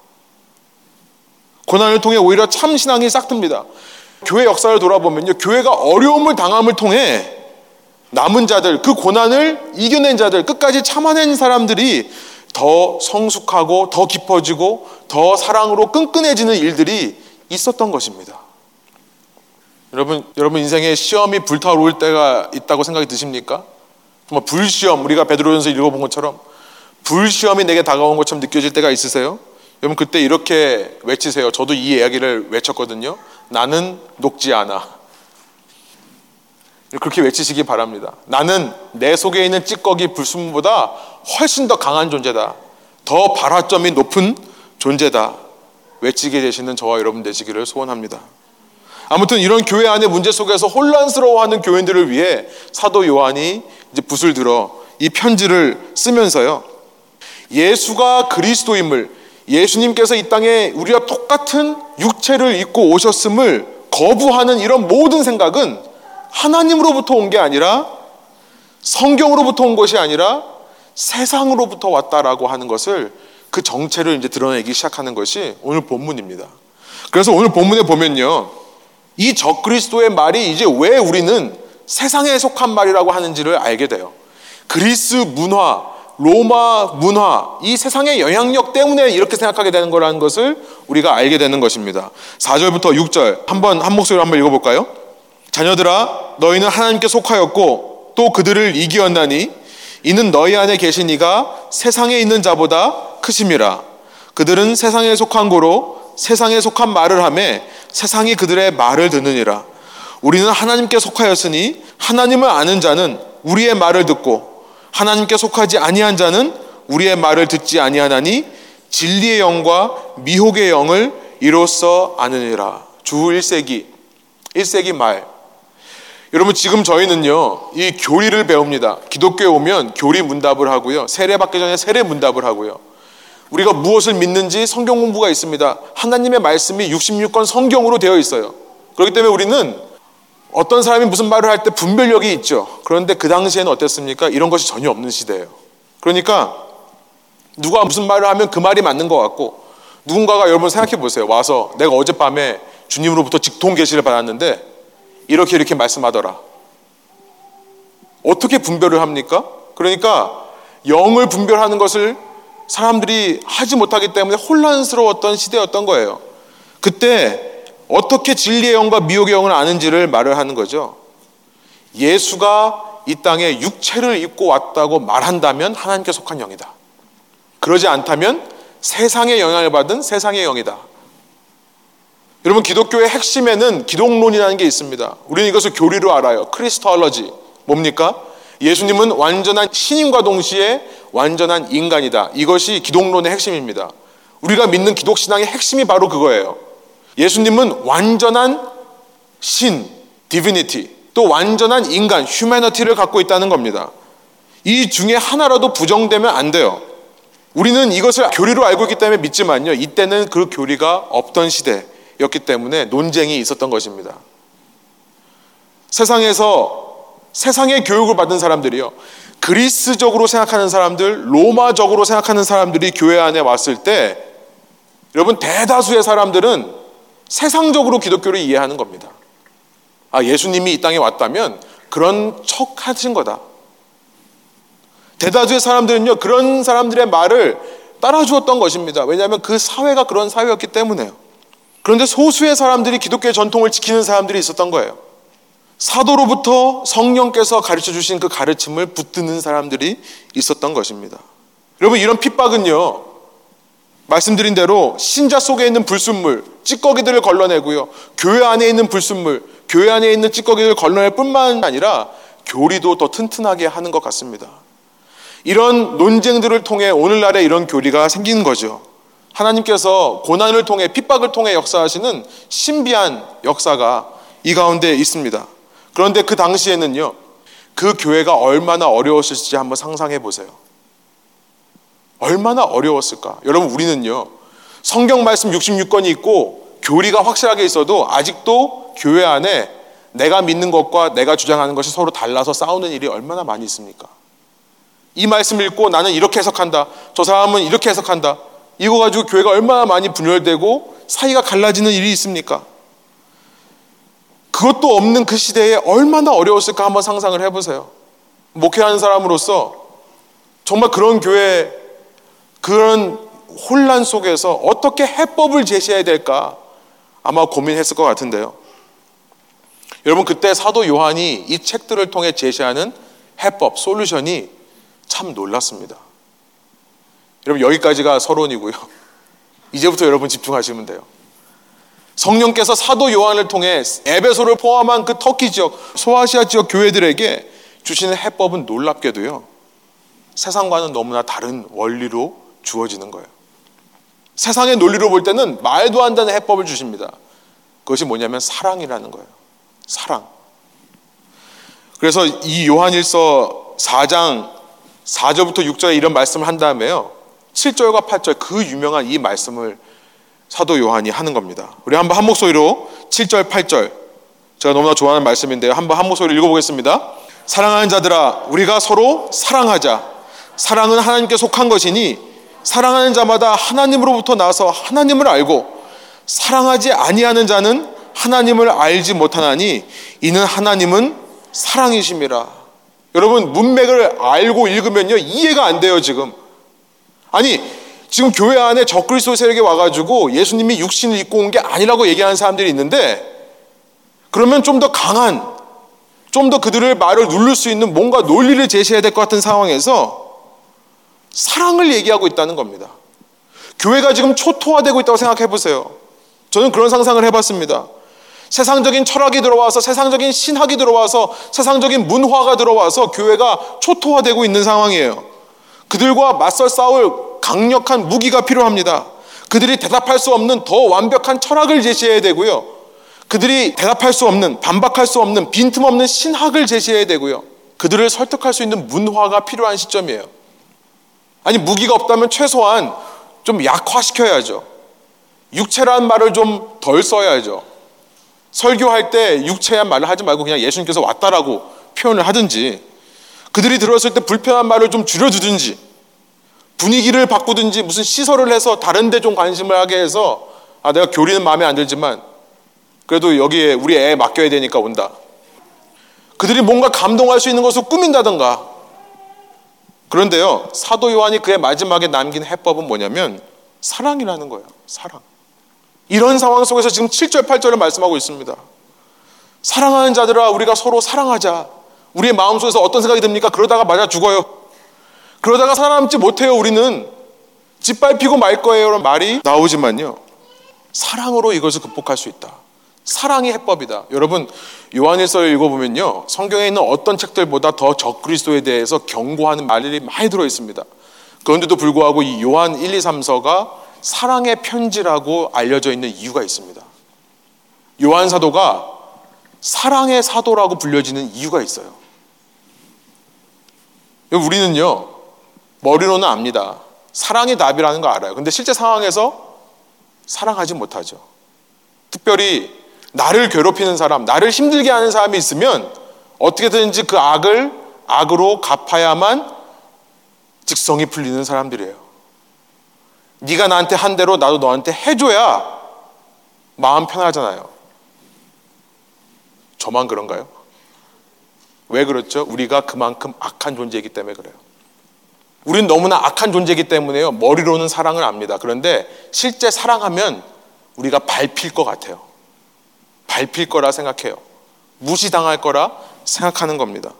고난을 통해 오히려 참 신앙이 싹듭니다. 교회 역사를 돌아보면요. 교회가 어려움을 당함을 통해 남은 자들, 그 고난을 이겨낸 자들, 끝까지 참아낸 사람들이 더 성숙하고 더 깊어지고 더 사랑으로 끈끈해지는 일들이 있었던 것입니다. 여러분, 여러분 인생에 시험이 불타오를 때가 있다고 생각이 드십니까? 정말 불시험, 우리가 베드로전서 읽어본 것처럼 불시험이 내게 다가온 것처럼 느껴질 때가 있으세요? 여러분 그때 이렇게 외치세요. 저도 이 이야기를 외쳤거든요. 나는 녹지 않아. 그렇게 외치시기 바랍니다. 나는 내 속에 있는 찌꺼기 불순보다 훨씬 더 강한 존재다. 더 발화점이 높은 존재다. 외치게 되시는 저와 여러분 되시기를 소원합니다. 아무튼 이런 교회 안의 문제 속에서 혼란스러워하는 교인들을 위해 사도 요한이 이제 붓을 들어 이 편지를 쓰면서요. 예수가 그리스도임을 예수님께서 이 땅에 우리와 똑같은 육체를 입고 오셨음을 거부하는 이런 모든 생각은 하나님으로부터 온 게 아니라 성경으로부터 온 것이 아니라 세상으로부터 왔다라고 하는 것을 그 정체를 이제 드러내기 시작하는 것이 오늘 본문입니다. 그래서 오늘 본문에 보면요. 이 적그리스도의 말이 이제 왜 우리는 세상에 속한 말이라고 하는지를 알게 돼요. 그리스 문화, 로마 문화, 이 세상의 영향력 때문에 이렇게 생각하게 되는 거라는 것을 우리가 알게 되는 것입니다. 4절부터 6절 한번 한 목소리로 한번 읽어 볼까요? 자녀들아 너희는 하나님께 속하였고 또 그들을 이기었나니 이는 너희 안에 계신 이가 세상에 있는 자보다 크심이라. 그들은 세상에 속한 고로 세상에 속한 말을 하매 세상이 그들의 말을 듣느니라. 우리는 하나님께 속하였으니 하나님을 아는 자는 우리의 말을 듣고 하나님께 속하지 아니한 자는 우리의 말을 듣지 아니하나니 진리의 영과 미혹의 영을 이로써 아느니라. 주 1세기 1세기 말 여러분 지금 저희는요 이 교리를 배웁니다. 기독교에 오면 교리 문답을 하고요. 세례 받기 전에 세례 문답을 하고요. 우리가 무엇을 믿는지 성경 공부가 있습니다. 하나님의 말씀이 66권 성경으로 되어 있어요. 그렇기 때문에 우리는 어떤 사람이 무슨 말을 할 때 분별력이 있죠. 그런데 그 당시에는 어땠습니까? 이런 것이 전혀 없는 시대예요. 그러니까 누가 무슨 말을 하면 그 말이 맞는 것 같고 누군가가 여러분 생각해 보세요. 와서 내가 어젯밤에 주님으로부터 직통 계시를 받았는데 이렇게 이렇게 말씀하더라. 어떻게 분별을 합니까? 그러니까 영을 분별하는 것을 사람들이 하지 못하기 때문에 혼란스러웠던 시대였던 거예요. 그때 어떻게 진리의 영과 미혹의 영을 아는지를 말을 하는 거죠. 예수가 이 땅에 육체를 입고 왔다고 말한다면 하나님께 속한 영이다. 그러지 않다면 세상의 영향을 받은 세상의 영이다. 여러분 기독교의 핵심에는 기독론이라는 게 있습니다. 우리는 이것을 교리로 알아요. 크리스톨러지 뭡니까? 예수님은 완전한 신인과 동시에 완전한 인간이다. 이것이 기독론의 핵심입니다. 우리가 믿는 기독 신앙의 핵심이 바로 그거예요. 예수님은 완전한 신, 디비니티, 또 완전한 인간, 휴메너티를 갖고 있다는 겁니다. 이 중에 하나라도 부정되면 안 돼요. 우리는 이것을 교리로 알고 있기 때문에 믿지만요. 이때는 그 교리가 없던 시대, 였기 때문에 논쟁이 있었던 것입니다. 세상에서 세상의 교육을 받은 사람들이요. 그리스적으로 생각하는 사람들, 로마적으로 생각하는 사람들이 교회 안에 왔을 때 여러분 대다수의 사람들은 세상적으로 기독교를 이해하는 겁니다. 아, 예수님이 이 땅에 왔다면 그런 척 하신 거다. 대다수의 사람들은요, 그런 사람들의 말을 따라주었던 것입니다. 왜냐하면 그 사회가 그런 사회였기 때문에요. 그런데 소수의 사람들이 기독교의 전통을 지키는 사람들이 있었던 거예요. 사도로부터 성령께서 가르쳐 주신 그 가르침을 붙드는 사람들이 있었던 것입니다. 여러분, 이런 핍박은요, 말씀드린 대로 신자 속에 있는 불순물, 찌꺼기들을 걸러내고요, 교회 안에 있는 불순물, 교회 안에 있는 찌꺼기들을 걸러낼 뿐만 아니라 교리도 더 튼튼하게 하는 것 같습니다. 이런 논쟁들을 통해 오늘날의 이런 교리가 생기는 거죠. 하나님께서 고난을 통해 핍박을 통해 역사하시는 신비한 역사가 이 가운데 있습니다. 그런데 그 당시에는요, 그 교회가 얼마나 어려웠을지 한번 상상해 보세요. 얼마나 어려웠을까? 여러분, 우리는요, 성경 말씀 66권이 있고 교리가 확실하게 있어도 아직도 교회 안에 내가 믿는 것과 내가 주장하는 것이 서로 달라서 싸우는 일이 얼마나 많이 있습니까? 이 말씀 읽고 나는 이렇게 해석한다. 저 사람은 이렇게 해석한다. 이거 가지고 교회가 얼마나 많이 분열되고 사이가 갈라지는 일이 있습니까? 그것도 없는 그 시대에 얼마나 어려웠을까 한번 상상을 해보세요. 목회하는 사람으로서 정말 그런 교회, 그런 혼란 속에서 어떻게 해법을 제시해야 될까 아마 고민했을 것 같은데요. 여러분, 그때 사도 요한이 이 책들을 통해 제시하는 해법, 솔루션이 참 놀랐습니다. 여러분, 여기까지가 서론이고요. 이제부터 여러분 집중하시면 돼요. 성령께서 사도 요한을 통해 에베소를 포함한 그 터키 지역, 소아시아 지역 교회들에게 주시는 해법은 놀랍게도요. 세상과는 너무나 다른 원리로 주어지는 거예요. 세상의 논리로 볼 때는 말도 안 되는 해법을 주십니다. 그것이 뭐냐면 사랑이라는 거예요. 사랑. 그래서 이 요한일서 4장 4절부터 6절에 이런 말씀을 한 다음에요. 7절과 8절 그 유명한 이 말씀을 사도 요한이 하는 겁니다. 우리 한번 한 목소리로 7절, 8절 제가 너무나 좋아하는 말씀인데요. 한번 한 목소리로 읽어보겠습니다. 사랑하는 자들아, 우리가 서로 사랑하자. 사랑은 하나님께 속한 것이니 사랑하는 자마다 하나님으로부터 나서 하나님을 알고 사랑하지 아니하는 자는 하나님을 알지 못하나니 이는 하나님은 사랑이심이라. 여러분 문맥을 알고 읽으면요 이해가 안 돼요 지금. 아니 지금 교회 안에 적그리스도 세력이 와가지고 예수님이 육신을 입고 온 게 아니라고 얘기하는 사람들이 있는데 그러면 좀 더 강한 좀 더 그들의 말을 누를 수 있는 뭔가 논리를 제시해야 될 것 같은 상황에서 사랑을 얘기하고 있다는 겁니다. 교회가 지금 초토화되고 있다고 생각해 보세요. 저는 그런 상상을 해봤습니다. 세상적인 철학이 들어와서 세상적인 신학이 들어와서 세상적인 문화가 들어와서 교회가 초토화되고 있는 상황이에요. 그들과 맞설 싸울 강력한 무기가 필요합니다. 그들이 대답할 수 없는 더 완벽한 철학을 제시해야 되고요. 그들이 대답할 수 없는 반박할 수 없는 빈틈없는 신학을 제시해야 되고요. 그들을 설득할 수 있는 문화가 필요한 시점이에요. 아니 무기가 없다면 최소한 좀 약화시켜야죠. 육체라는 말을 좀 덜 써야죠. 설교할 때 육체한 말을 하지 말고 그냥 예수님께서 왔다라고 표현을 하든지 그들이 들었을 때 불편한 말을 좀 줄여주든지 분위기를 바꾸든지 무슨 시설을 해서 다른 데 좀 관심을 하게 해서 아 내가 교리는 마음에 안 들지만 그래도 여기에 우리 애 맡겨야 되니까 온다. 그들이 뭔가 감동할 수 있는 것을 꾸민다던가 그런데요, 사도 요한이 그의 마지막에 남긴 해법은 뭐냐면 사랑이라는 거예요. 사랑. 이런 상황 속에서 지금 7절, 8절을 말씀하고 있습니다. 사랑하는 자들아, 우리가 서로 사랑하자. 우리의 마음속에서 어떤 생각이 듭니까? 그러다가 맞아 죽어요. 그러다가 살아남지 못해요, 우리는. 짓밟히고 말 거예요. 라는 말이 나오지만요. 사랑으로 이것을 극복할 수 있다. 사랑이 해법이다. 여러분 요한일서를 읽어보면요. 성경에 있는 어떤 책들보다 더 적그리스도에 대해서 경고하는 말들이 많이 들어 있습니다. 그런데도 불구하고 이 요한 1, 2, 3서가 사랑의 편지라고 알려져 있는 이유가 있습니다. 요한 사도가 사랑의 사도라고 불려지는 이유가 있어요. 우리는요, 머리로는 압니다. 사랑이 답이라는 거 알아요. 근데 실제 상황에서 사랑하지 못하죠. 특별히 나를 괴롭히는 사람, 나를 힘들게 하는 사람이 있으면 어떻게든지 그 악을 악으로 갚아야만 직성이 풀리는 사람들이에요. 네가 나한테 한 대로 나도 너한테 해줘야 마음 편하잖아요. 저만 그런가요? 왜 그렇죠? 우리가 그만큼 악한 존재이기 때문에 그래요. 우린 너무나 악한 존재이기 때문에요. 머리로는 사랑을 압니다. 그런데 실제 사랑하면 우리가 밟힐 것 같아요. 밟힐 거라 생각해요. 무시당할 거라 생각하는 겁니다.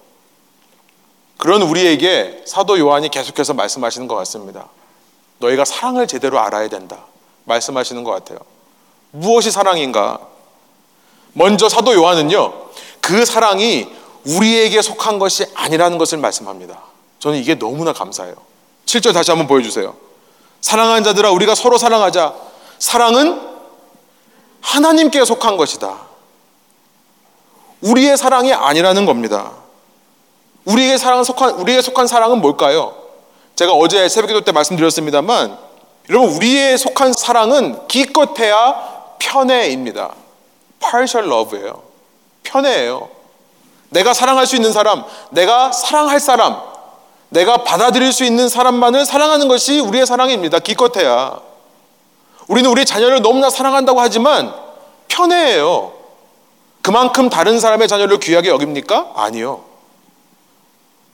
그런 우리에게 사도 요한이 계속해서 말씀하시는 것 같습니다. 너희가 사랑을 제대로 알아야 된다. 말씀하시는 것 같아요. 무엇이 사랑인가? 먼저 사도 요한은요, 그 사랑이 우리에게 속한 것이 아니라는 것을 말씀합니다. 저는 이게 너무나 감사해요. 7절 다시 한번 보여주세요. 사랑하는 자들아, 우리가 서로 사랑하자. 사랑은 하나님께 속한 것이다. 우리의 사랑이 아니라는 겁니다. 우리의 사랑 속한 우리의 속한 사랑은 뭘까요? 제가 어제 새벽 기도 때 말씀드렸습니다만 여러분 우리의 속한 사랑은 기껏해야 편애입니다. partial love예요. 편애예요. 내가 사랑할 수 있는 사람, 내가 사랑할 사람, 내가 받아들일 수 있는 사람만을 사랑하는 것이 우리의 사랑입니다. 기껏해야. 우리는 우리 자녀를 너무나 사랑한다고 하지만 편해해요. 그만큼 다른 사람의 자녀를 귀하게 여깁니까? 아니요.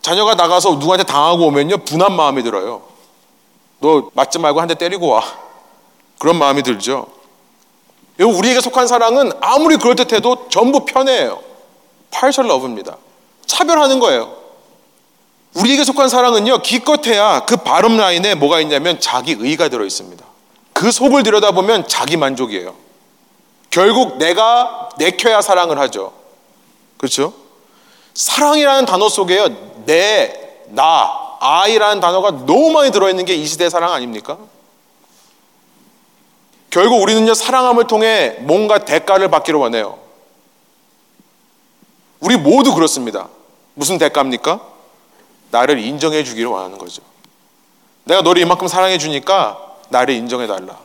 자녀가 나가서 누구한테 당하고 오면요, 분한 마음이 들어요. 너 맞지 말고 한 대 때리고 와. 그런 마음이 들죠. 우리에게 속한 사랑은 아무리 그럴듯해도 전부 편해요. 파셜 러브입니다. 차별하는 거예요. 우리에게 속한 사랑은요, 기껏해야 그 바름 라인에 뭐가 있냐면 자기 의가 들어 있습니다. 그 속을 들여다보면 자기 만족이에요. 결국 내가 내켜야 사랑을 하죠. 그렇죠? 사랑이라는 단어 속에요, 내, 나, 아이라는 단어가 너무 많이 들어있는 게 이 시대의 사랑 아닙니까? 결국 우리는요, 사랑함을 통해 뭔가 대가를 받기를 원해요. 우리 모두 그렇습니다. 무슨 대가입니까? 나를 인정해 주기를 원하는 거죠. 내가 너를 이만큼 사랑해 주니까 나를 인정해 달라.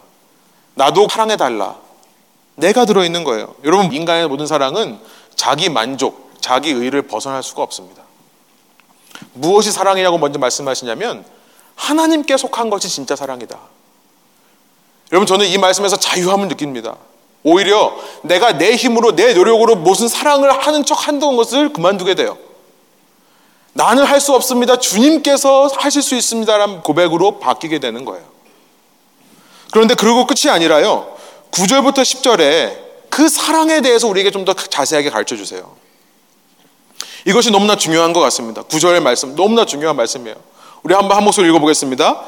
나도 사랑해 달라. 내가 들어있는 거예요. 여러분, 인간의 모든 사랑은 자기 만족, 자기 의를 벗어날 수가 없습니다. 무엇이 사랑이라고 먼저 말씀하시냐면 하나님께 속한 것이 진짜 사랑이다. 여러분, 저는 이 말씀에서 자유함을 느낍니다. 오히려 내가 내 힘으로 내 노력으로 무슨 사랑을 하는 척 한다는 것을 그만두게 돼요. 나는 할 수 없습니다. 주님께서 하실 수 있습니다라는 고백으로 바뀌게 되는 거예요. 그런데 그러고 끝이 아니라요. 9절부터 10절에 그 사랑에 대해서 우리에게 좀 더 자세하게 가르쳐 주세요. 이것이 너무나 중요한 것 같습니다. 9절의 말씀, 너무나 중요한 말씀이에요. 우리 한번 한 목소리 읽어보겠습니다.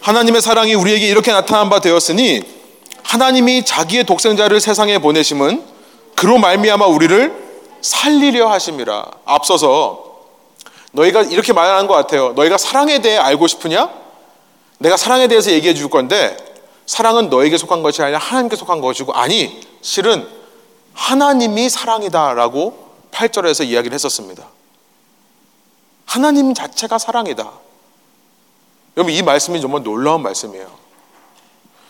하나님의 사랑이 우리에게 이렇게 나타난 바 되었으니 하나님이 자기의 독생자를 세상에 보내심은 그로 말미암아 우리를 살리려 하심이라. 앞서서 너희가 이렇게 말하는 것 같아요. 너희가 사랑에 대해 알고 싶으냐? 내가 사랑에 대해서 얘기해 줄 건데 사랑은 너에게 속한 것이 아니라 하나님께 속한 것이고 아니 실은 하나님이 사랑이다라고 8절에서 이야기를 했었습니다. 하나님 자체가 사랑이다. 여러분 이 말씀이 정말 놀라운 말씀이에요.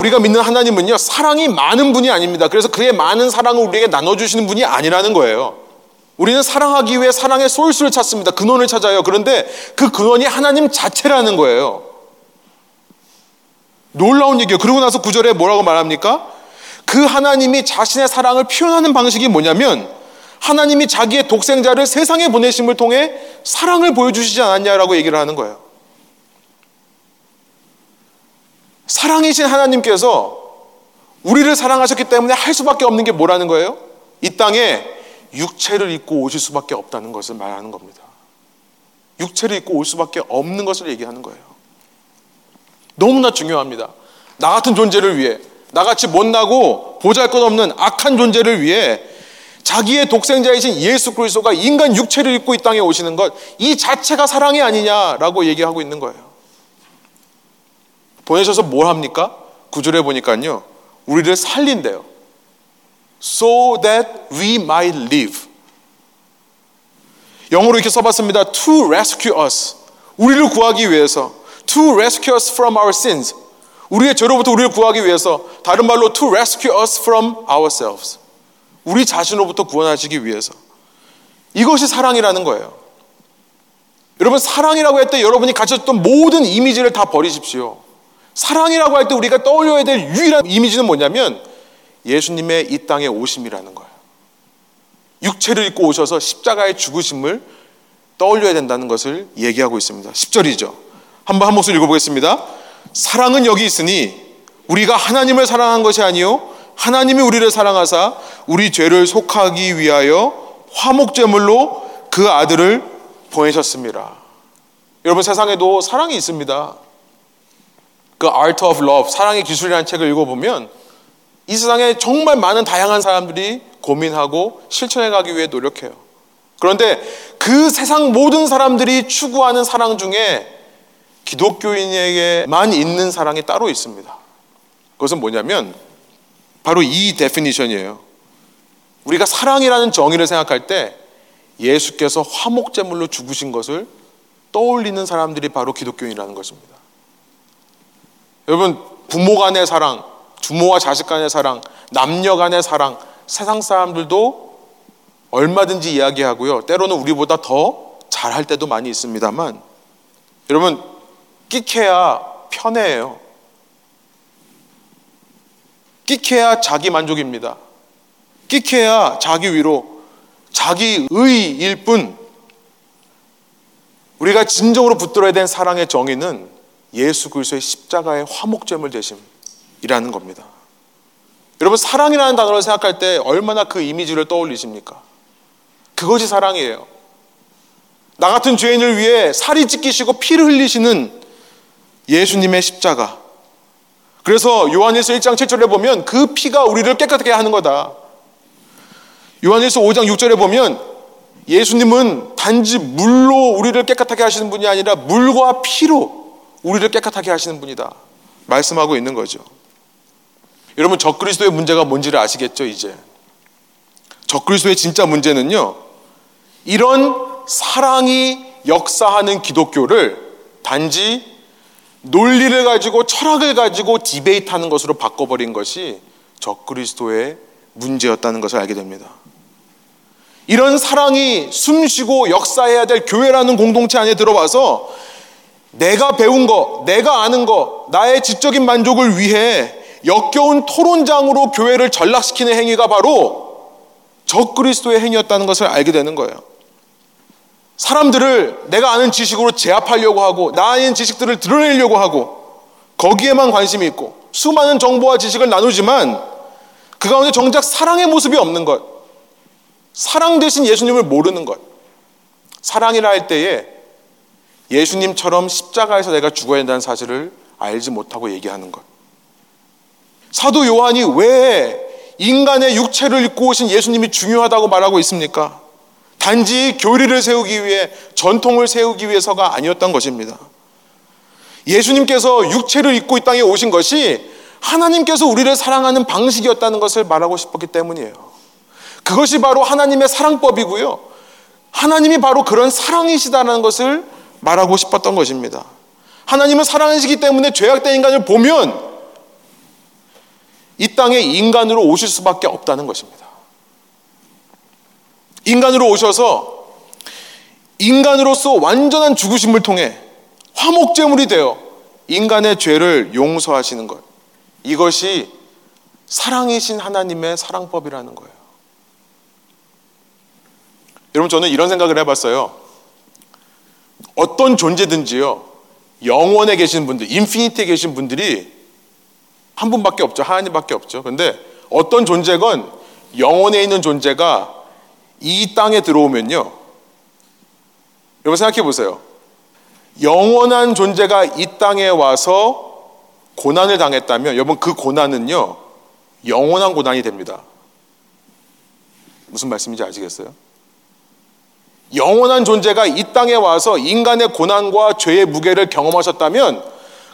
우리가 믿는 하나님은요 사랑이 많은 분이 아닙니다. 그래서 그의 많은 사랑을 우리에게 나눠주시는 분이 아니라는 거예요. 우리는 사랑하기 위해 사랑의 소스를 찾습니다. 근원을 찾아요. 그런데 그 근원이 하나님 자체라는 거예요. 놀라운 얘기예요. 그러고 나서 구절에 뭐라고 말합니까? 그 하나님이 자신의 사랑을 표현하는 방식이 뭐냐면 하나님이 자기의 독생자를 세상에 보내심을 통해 사랑을 보여주시지 않았냐라고 얘기를 하는 거예요. 사랑이신 하나님께서 우리를 사랑하셨기 때문에 할 수밖에 없는 게 뭐라는 거예요? 이 땅에 육체를 입고 오실 수밖에 없다는 것을 말하는 겁니다. 육체를 입고 올 수밖에 없는 것을 얘기하는 거예요. 너무나 중요합니다. 나 같은 존재를 위해, 나같이 못나고 보잘 것 없는 악한 존재를 위해 자기의 독생자이신 예수 그리스도가 인간 육체를 입고 이 땅에 오시는 것, 이 자체가 사랑이 아니냐라고 얘기하고 있는 거예요. 보내셔서 뭘 합니까? 구절에 보니까요, 우리를 살린대요. So that we might live. 영어로 이렇게 써봤습니다. To rescue us. 우리를 구하기 위해서. To rescue us from our sins. 우리의 죄로부터 우리를 구하기 위해서. 다른 말로 to rescue us from ourselves. 우리 자신으로부터 구원하시기 위해서. 이것이 사랑이라는 거예요. 여러분, 사랑이라고 할 때 여러분이 가졌던 모든 이미지를 다 버리십시오. 사랑이라고 할 때 우리가 떠올려야 될 유일한 이미지는 뭐냐면 예수님의 이 땅에 오심이라는 거예요. 육체를 입고 오셔서 십자가의 죽으심을 떠올려야 된다는 것을 얘기하고 있습니다. 10절이죠. 한번 한 목소리 읽어보겠습니다. 사랑은 여기 있으니 우리가 하나님을 사랑한 것이 아니요 하나님이 우리를 사랑하사 우리 죄를 속하기 위하여 화목제물로 그 아들을 보내셨습니다. 여러분 세상에도 사랑이 있습니다. 그 Art of Love, 사랑의 기술이라는 책을 읽어보면 이 세상에 정말 많은 다양한 사람들이 고민하고 실천해 가기 위해 노력해요. 그런데 그 세상 모든 사람들이 추구하는 사랑 중에 기독교인에게만 있는 사랑이 따로 있습니다. 그것은 뭐냐면 바로 이 definition이에요. 우리가 사랑이라는 정의를 생각할 때 예수께서 화목제물로 죽으신 것을 떠올리는 사람들이 바로 기독교인이라는 것입니다. 여러분 부모 간의 사랑, 부모와 자식 간의 사랑, 남녀 간의 사랑, 세상 사람들도 얼마든지 이야기하고요. 때로는 우리보다 더 잘할 때도 많이 있습니다만 여러분 끼케야 편해요. 끼케야 자기 만족입니다. 끼케야 자기 위로, 자기 의일 뿐. 우리가 진정으로 붙들어야 된 사랑의 정의는 예수 그리스도의 십자가의 화목제물 되심이라는 겁니다. 여러분 사랑이라는 단어를 생각할 때 얼마나 그 이미지를 떠올리십니까? 그것이 사랑이에요. 나 같은 죄인을 위해 살이 찢기시고 피를 흘리시는 예수님의 십자가. 그래서 요한일서 1장 7절에 보면 그 피가 우리를 깨끗하게 하는 거다. 요한일서 5장 6절에 보면 예수님은 단지 물로 우리를 깨끗하게 하시는 분이 아니라 물과 피로 우리를 깨끗하게 하시는 분이다. 말씀하고 있는 거죠. 여러분 적그리스도의 문제가 뭔지를 아시겠죠, 이제. 적그리스도의 진짜 문제는요. 이런 사랑이 역사하는 기독교를 단지 논리를 가지고 철학을 가지고 디베이트하는 것으로 바꿔버린 것이 적그리스도의 문제였다는 것을 알게 됩니다. 이런 사랑이 숨쉬고 역사해야 될 교회라는 공동체 안에 들어와서 내가 배운 거, 내가 아는 거, 나의 지적인 만족을 위해 역겨운 토론장으로 교회를 전락시키는 행위가 바로 적그리스도의 행위였다는 것을 알게 되는 거예요. 사람들을 내가 아는 지식으로 제압하려고 하고 나의 지식들을 드러내려고 하고 거기에만 관심이 있고 수많은 정보와 지식을 나누지만 그 가운데 정작 사랑의 모습이 없는 것. 사랑 대신 예수님을 모르는 것. 사랑이라 할 때에 예수님처럼 십자가에서 내가 죽어야 한다는 사실을 알지 못하고 얘기하는 것. 사도 요한이 왜 인간의 육체를 입고 오신 예수님이 중요하다고 말하고 있습니까? 단지 교리를 세우기 위해 전통을 세우기 위해서가 아니었던 것입니다. 예수님께서 육체를 입고 이 땅에 오신 것이 하나님께서 우리를 사랑하는 방식이었다는 것을 말하고 싶었기 때문이에요. 그것이 바로 하나님의 사랑법이고요. 하나님이 바로 그런 사랑이시다는 것을 말하고 싶었던 것입니다. 하나님은 사랑이시기 때문에 죄악된 인간을 보면 이 땅에 인간으로 오실 수밖에 없다는 것입니다. 인간으로 오셔서 인간으로서 완전한 죽으심을 통해 화목제물이 되어 인간의 죄를 용서하시는 것. 이것이 사랑이신 하나님의 사랑법이라는 거예요. 여러분, 저는 이런 생각을 해봤어요. 어떤 존재든지요, 영원에 계신 분들, 인피니티에 계신 분들이 한 분밖에 없죠. 하나님밖에 없죠. 근데 어떤 존재건 영원에 있는 존재가 이 땅에 들어오면요. 여러분 생각해 보세요. 영원한 존재가 이 땅에 와서 고난을 당했다면 여러분 그 고난은요. 영원한 고난이 됩니다. 무슨 말씀인지 아시겠어요? 영원한 존재가 이 땅에 와서 인간의 고난과 죄의 무게를 경험하셨다면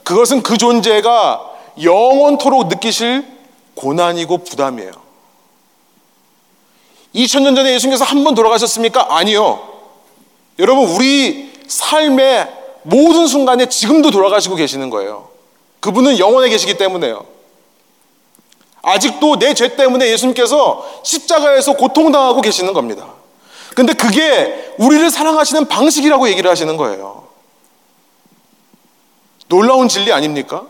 그것은 그 존재가 영원토록 느끼실 고난이고 부담이에요. 2000년 전에 예수님께서 한 번 돌아가셨습니까? 아니요. 여러분, 우리 삶의 모든 순간에 지금도 돌아가시고 계시는 거예요. 그분은 영원에 계시기 때문에요. 아직도 내 죄 때문에 예수님께서 십자가에서 고통당하고 계시는 겁니다. 근데 그게 우리를 사랑하시는 방식이라고 얘기를 하시는 거예요. 놀라운 진리 아닙니까?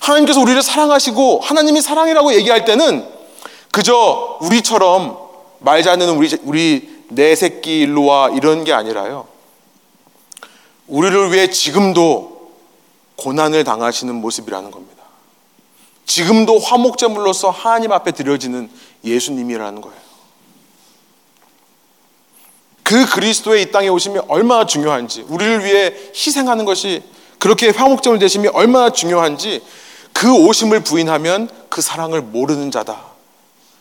하나님께서 우리를 사랑하시고 하나님이 사랑이라고 얘기할 때는 그저 우리처럼 말지 않는 우리, 우리 내 새끼 일로 와 이런 게 아니라요. 우리를 위해 지금도 고난을 당하시는 모습이라는 겁니다. 지금도 화목제물로서 하나님 앞에 드려지는 예수님이라는 거예요. 그 그리스도의 이 땅에 오심이 얼마나 중요한지, 우리를 위해 희생하는 것이 그렇게 화목제물 되심이 얼마나 중요한지 그 오심을 부인하면 그 사랑을 모르는 자다.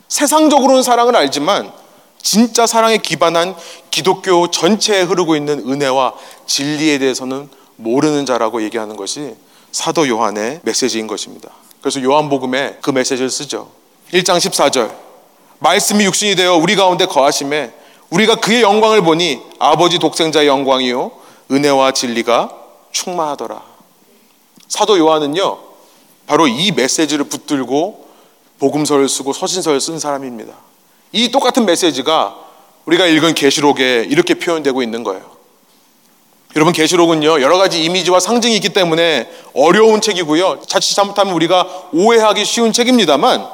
세상적으로는 사랑을 알지만 진짜 사랑에 기반한 기독교 전체에 흐르고 있는 은혜와 진리에 대해서는 모르는 자라고 얘기하는 것이 사도 요한의 메시지인 것입니다. 그래서 요한복음에 그 메시지를 쓰죠. 1장 14절. 말씀이 육신이 되어 우리 가운데 거하심에 우리가 그의 영광을 보니 아버지 독생자의 영광이요 은혜와 진리가 충만하더라. 사도 요한은요. 바로 이 메시지를 붙들고 복음서를 쓰고 서신서를 쓴 사람입니다. 이 똑같은 메시지가 우리가 읽은 계시록에 이렇게 표현되고 있는 거예요. 여러분 계시록은요 여러 가지 이미지와 상징이 있기 때문에 어려운 책이고요 자칫 잘못하면 우리가 오해하기 쉬운 책입니다만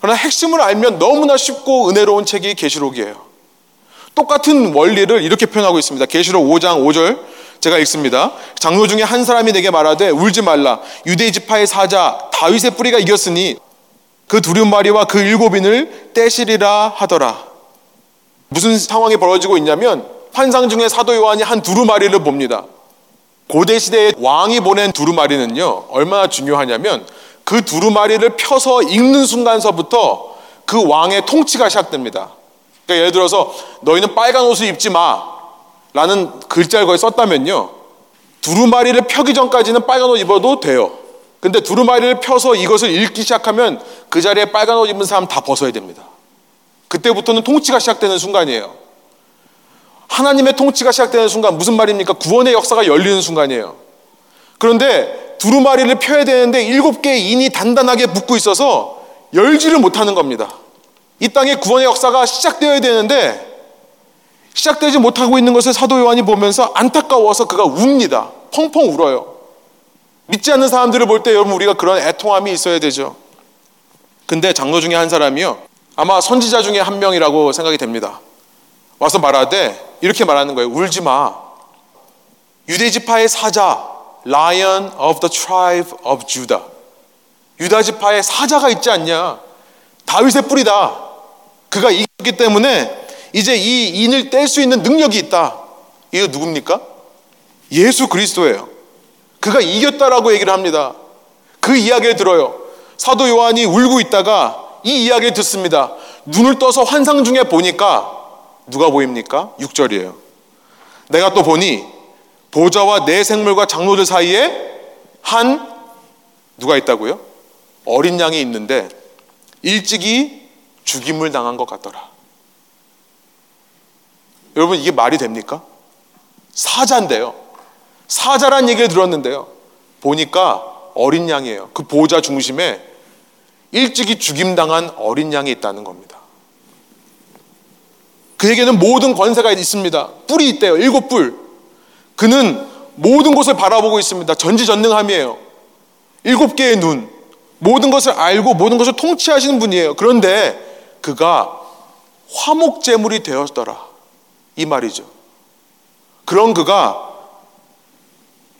그러나 핵심을 알면 너무나 쉽고 은혜로운 책이 계시록이에요. 똑같은 원리를 이렇게 표현하고 있습니다. 계시록 5장 5절 제가 읽습니다. 장로 중에 한 사람이 내게 말하되 울지 말라 유대 지파의 사자 다윗의 뿌리가 이겼으니 그 두루마리와 그 일곱인을 떼시리라 하더라. 무슨 상황이 벌어지고 있냐면 환상 중에 사도 요한이 한 두루마리를 봅니다. 고대 시대의 왕이 보낸 두루마리는요 얼마나 중요하냐면 그 두루마리를 펴서 읽는 순간서부터 그 왕의 통치가 시작됩니다. 그러니까 예를 들어서 너희는 빨간 옷을 입지 마 라는 글자를 거기 썼다면요 두루마리를 펴기 전까지는 빨간 옷 입어도 돼요. 근데 두루마리를 펴서 이것을 읽기 시작하면 그 자리에 빨간 옷 입은 사람 다 벗어야 됩니다. 그때부터는 통치가 시작되는 순간이에요. 하나님의 통치가 시작되는 순간 무슨 말입니까? 구원의 역사가 열리는 순간이에요. 그런데 두루마리를 펴야 되는데 일곱 개의 인이 단단하게 붙고 있어서 열지를 못하는 겁니다. 이 땅에 구원의 역사가 시작되어야 되는데 시작되지 못하고 있는 것을 사도 요한이 보면서 안타까워서 그가 웁니다. 펑펑 울어요. 믿지 않는 사람들을 볼 때 여러분 우리가 그런 애통함이 있어야 되죠. 근데 장로 중에 한 사람이요. 아마 선지자 중에 한 명이라고 생각이 됩니다. 와서 말하되 이렇게 말하는 거예요. 울지 마. 유대 지파의 사자, Lion of the tribe of Judah. 유다 지파의 사자가 있지 않냐? 다윗의 뿌리다. 그가 이겼기 때문에 이제 이 인을 뗄 수 있는 능력이 있다. 이거 누굽니까? 예수 그리스도예요. 그가 이겼다라고 얘기를 합니다. 그 이야기를 들어요. 사도 요한이 울고 있다가 이 이야기를 듣습니다. 눈을 떠서 환상 중에 보니까 누가 보입니까? 6절이에요. 내가 또 보니 보좌와 내 생물과 장로들 사이에 한 누가 있다고요? 어린 양이 있는데 일찍이 죽임을 당한 것 같더라. 여러분 이게 말이 됩니까? 사자인데요. 사자란 얘기를 들었는데요. 보니까 어린 양이에요. 그 보좌 중심에 일찍이 죽임당한 어린 양이 있다는 겁니다. 그에게는 모든 권세가 있습니다. 뿔이 있대요. 일곱 뿔. 그는 모든 곳을 바라보고 있습니다. 전지전능함이에요. 일곱 개의 눈. 모든 것을 알고 모든 것을 통치하시는 분이에요. 그런데 그가 화목제물이 되었더라. 이 말이죠. 그런 그가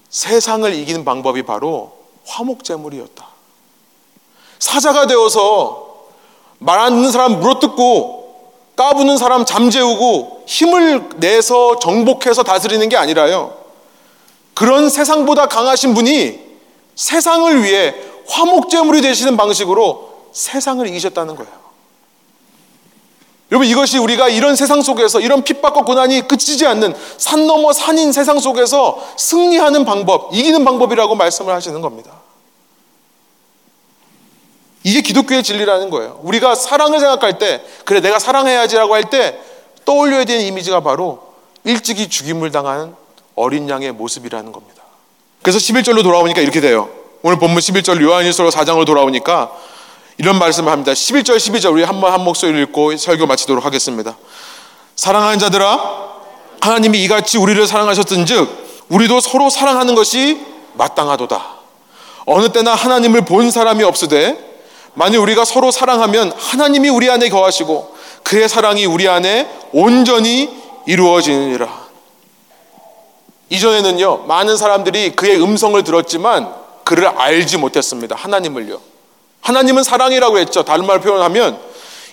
세상을 이기는 방법이 바로 화목제물이었다. 사자가 되어서 말안 듣는 사람 물어뜯고 까부는 사람 잠재우고 힘을 내서 정복해서 다스리는 게 아니라요. 그런 세상보다 강하신 분이 세상을 위해 화목제물이 되시는 방식으로 세상을 이기셨다는 거예요. 여러분 이것이 우리가 이런 세상 속에서 이런 핍박과 고난이 끝이지 않는 산 넘어 산인 세상 속에서 승리하는 방법, 이기는 방법이라고 말씀을 하시는 겁니다. 이게 기독교의 진리라는 거예요. 우리가 사랑을 생각할 때, 그래, 내가 사랑해야지라고 할 때 떠올려야 되는 이미지가 바로 일찍이 죽임을 당한 어린 양의 모습이라는 겁니다. 그래서 11절로 돌아오니까 이렇게 돼요. 오늘 본문 11절 요한일서로 4장으로 돌아오니까 이런 말씀을 합니다. 11절, 12절 우리 한번 한 목소리를 읽고 설교 마치도록 하겠습니다. 사랑하는 자들아, 하나님이 이같이 우리를 사랑하셨던즉 우리도 서로 사랑하는 것이 마땅하도다. 어느 때나 하나님을 본 사람이 없으되 만일 우리가 서로 사랑하면 하나님이 우리 안에 거하시고 그의 사랑이 우리 안에 온전히 이루어지느니라. 이전에는요, 많은 사람들이 그의 음성을 들었지만 그를 알지 못했습니다. 하나님을요. 하나님은 사랑이라고 했죠. 다른 말 표현하면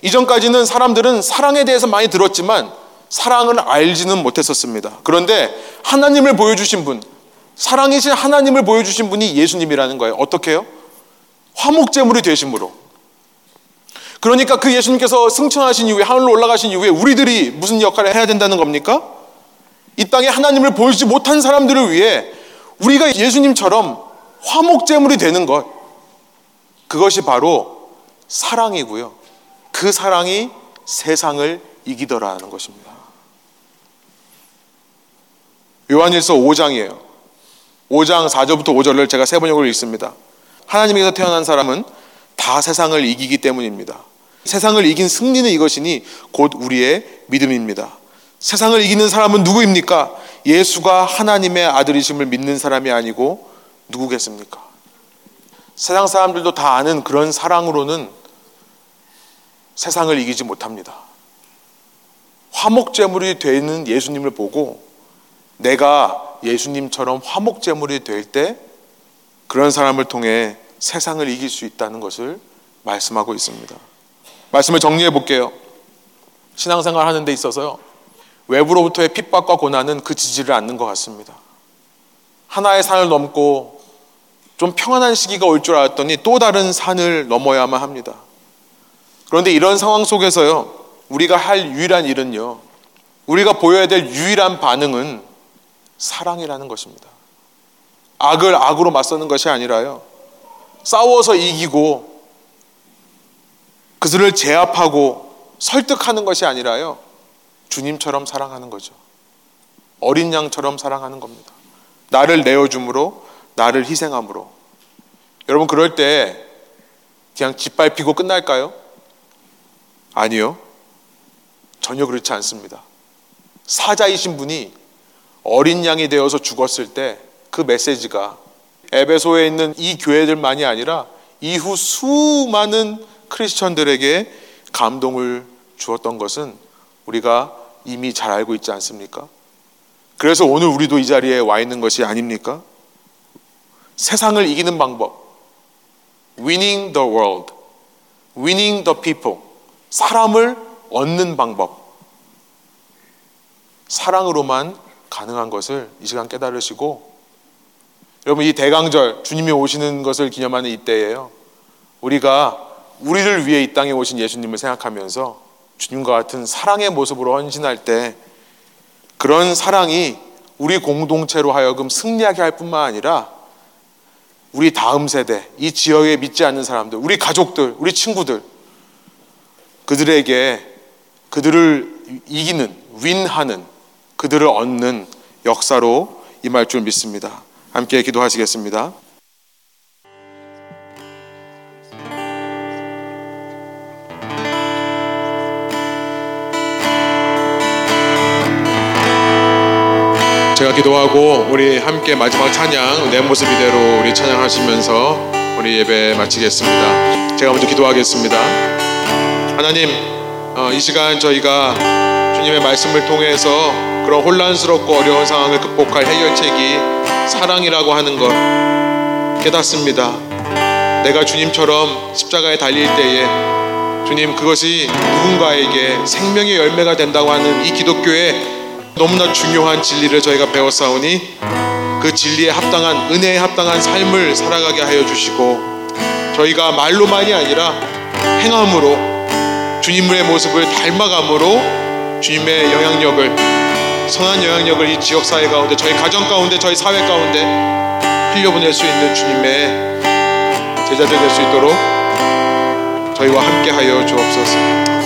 이전까지는 사람들은 사랑에 대해서 많이 들었지만 사랑을 알지는 못했었습니다. 그런데 하나님을 보여주신 분, 사랑이신 하나님을 보여주신 분이 예수님이라는 거예요. 어떻게요? 화목제물이 되심으로. 그러니까 그 예수님께서 승천하신 이후에 하늘로 올라가신 이후에 우리들이 무슨 역할을 해야 된다는 겁니까? 이 땅에 하나님을 보여주지 못한 사람들을 위해 우리가 예수님처럼 화목제물이 되는 것. 그것이 바로 사랑이고요. 그 사랑이 세상을 이기더라는 것입니다. 요한일서 5장이에요. 5장 4절부터 5절을 제가 세 번역을 읽습니다. 하나님에서 태어난 사람은 다 세상을 이기기 때문입니다. 세상을 이긴 승리는 이것이니 곧 우리의 믿음입니다. 세상을 이기는 사람은 누구입니까? 예수가 하나님의 아들이심을 믿는 사람이 아니고 누구겠습니까? 세상 사람들도 다 아는 그런 사랑으로는 세상을 이기지 못합니다. 화목제물이 되는 예수님을 보고 내가 예수님처럼 화목제물이 될 때 그런 사람을 통해 세상을 이길 수 있다는 것을 말씀하고 있습니다. 말씀을 정리해 볼게요. 신앙생활 하는 데 있어서요. 외부로부터의 핍박과 고난은 그 지지를 않는 것 같습니다. 하나의 산을 넘고 좀 평안한 시기가 올 줄 알았더니 또 다른 산을 넘어야만 합니다. 그런데 이런 상황 속에서요, 우리가 할 유일한 일은요, 우리가 보여야 될 유일한 반응은 사랑이라는 것입니다. 악을 악으로 맞서는 것이 아니라요, 싸워서 이기고 그들을 제압하고 설득하는 것이 아니라요, 주님처럼 사랑하는 거죠. 어린 양처럼 사랑하는 겁니다. 나를 내어줌으로, 나를 희생함으로. 여러분, 그럴 때 그냥 짓밟히고 끝날까요? 아니요. 전혀 그렇지 않습니다. 사자이신 분이 어린 양이 되어서 죽었을 때 그 메시지가 에베소에 있는 이 교회들만이 아니라 이후 수많은 크리스천들에게 감동을 주었던 것은 우리가 이미 잘 알고 있지 않습니까? 그래서 오늘 우리도 이 자리에 와 있는 것이 아닙니까? 세상을 이기는 방법. winning the world. winning the people. 사람을 얻는 방법. 사랑으로만 가능한 것을 이 시간 깨달으시고 여러분 이 대강절 주님이 오시는 것을 기념하는 이때예요. 우리가 우리를 위해 이 땅에 오신 예수님을 생각하면서 주님과 같은 사랑의 모습으로 헌신할 때 그런 사랑이 우리 공동체로 하여금 승리하게 할 뿐만 아니라 우리 다음 세대, 이 지역에 믿지 않는 사람들, 우리 가족들, 우리 친구들 그들에게 그들을 이기는, 윈하는, 그들을 얻는 역사로 임할 줄 믿습니다. 함께 기도하시겠습니다. 기도하고 우리 함께 마지막 찬양 내 모습 이대로 우리 찬양하시면서 우리 예배 마치겠습니다. 제가 먼저 기도하겠습니다. 하나님 어, 이 시간 저희가 주님의 말씀을 통해서 그런 혼란스럽고 어려운 상황을 극복할 해결책이 사랑이라고 하는 것 깨닫습니다. 내가 주님처럼 십자가에 달릴 때에 주님 그것이 누군가에게 생명의 열매가 된다고 하는 이 기독교의 너무나 중요한 진리를 저희가 배웠사오니 그 진리에 합당한 은혜에 합당한 삶을 살아가게 하여 주시고 저희가 말로만이 아니라 행함으로 주님의 모습을 닮아감으로 주님의 영향력을 선한 영향력을 이 지역 사회 가운데 저희 가정 가운데 저희 사회 가운데 흘려보낼 수 있는 주님의 제자들 될 수 있도록 저희와 함께 하여 주옵소서.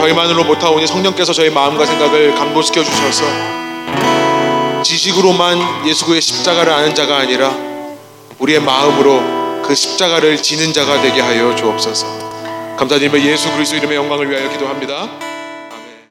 저희만으로 못하오니 성령께서 저희 마음과 생각을 감도시켜 주셔서 지식으로만 예수의 십자가를 아는 자가 아니라 우리의 마음으로 그 십자가를 지는 자가 되게 하여 주옵소서. 감사드리며 예수 그리스도 이름의 영광을 위하여 기도합니다.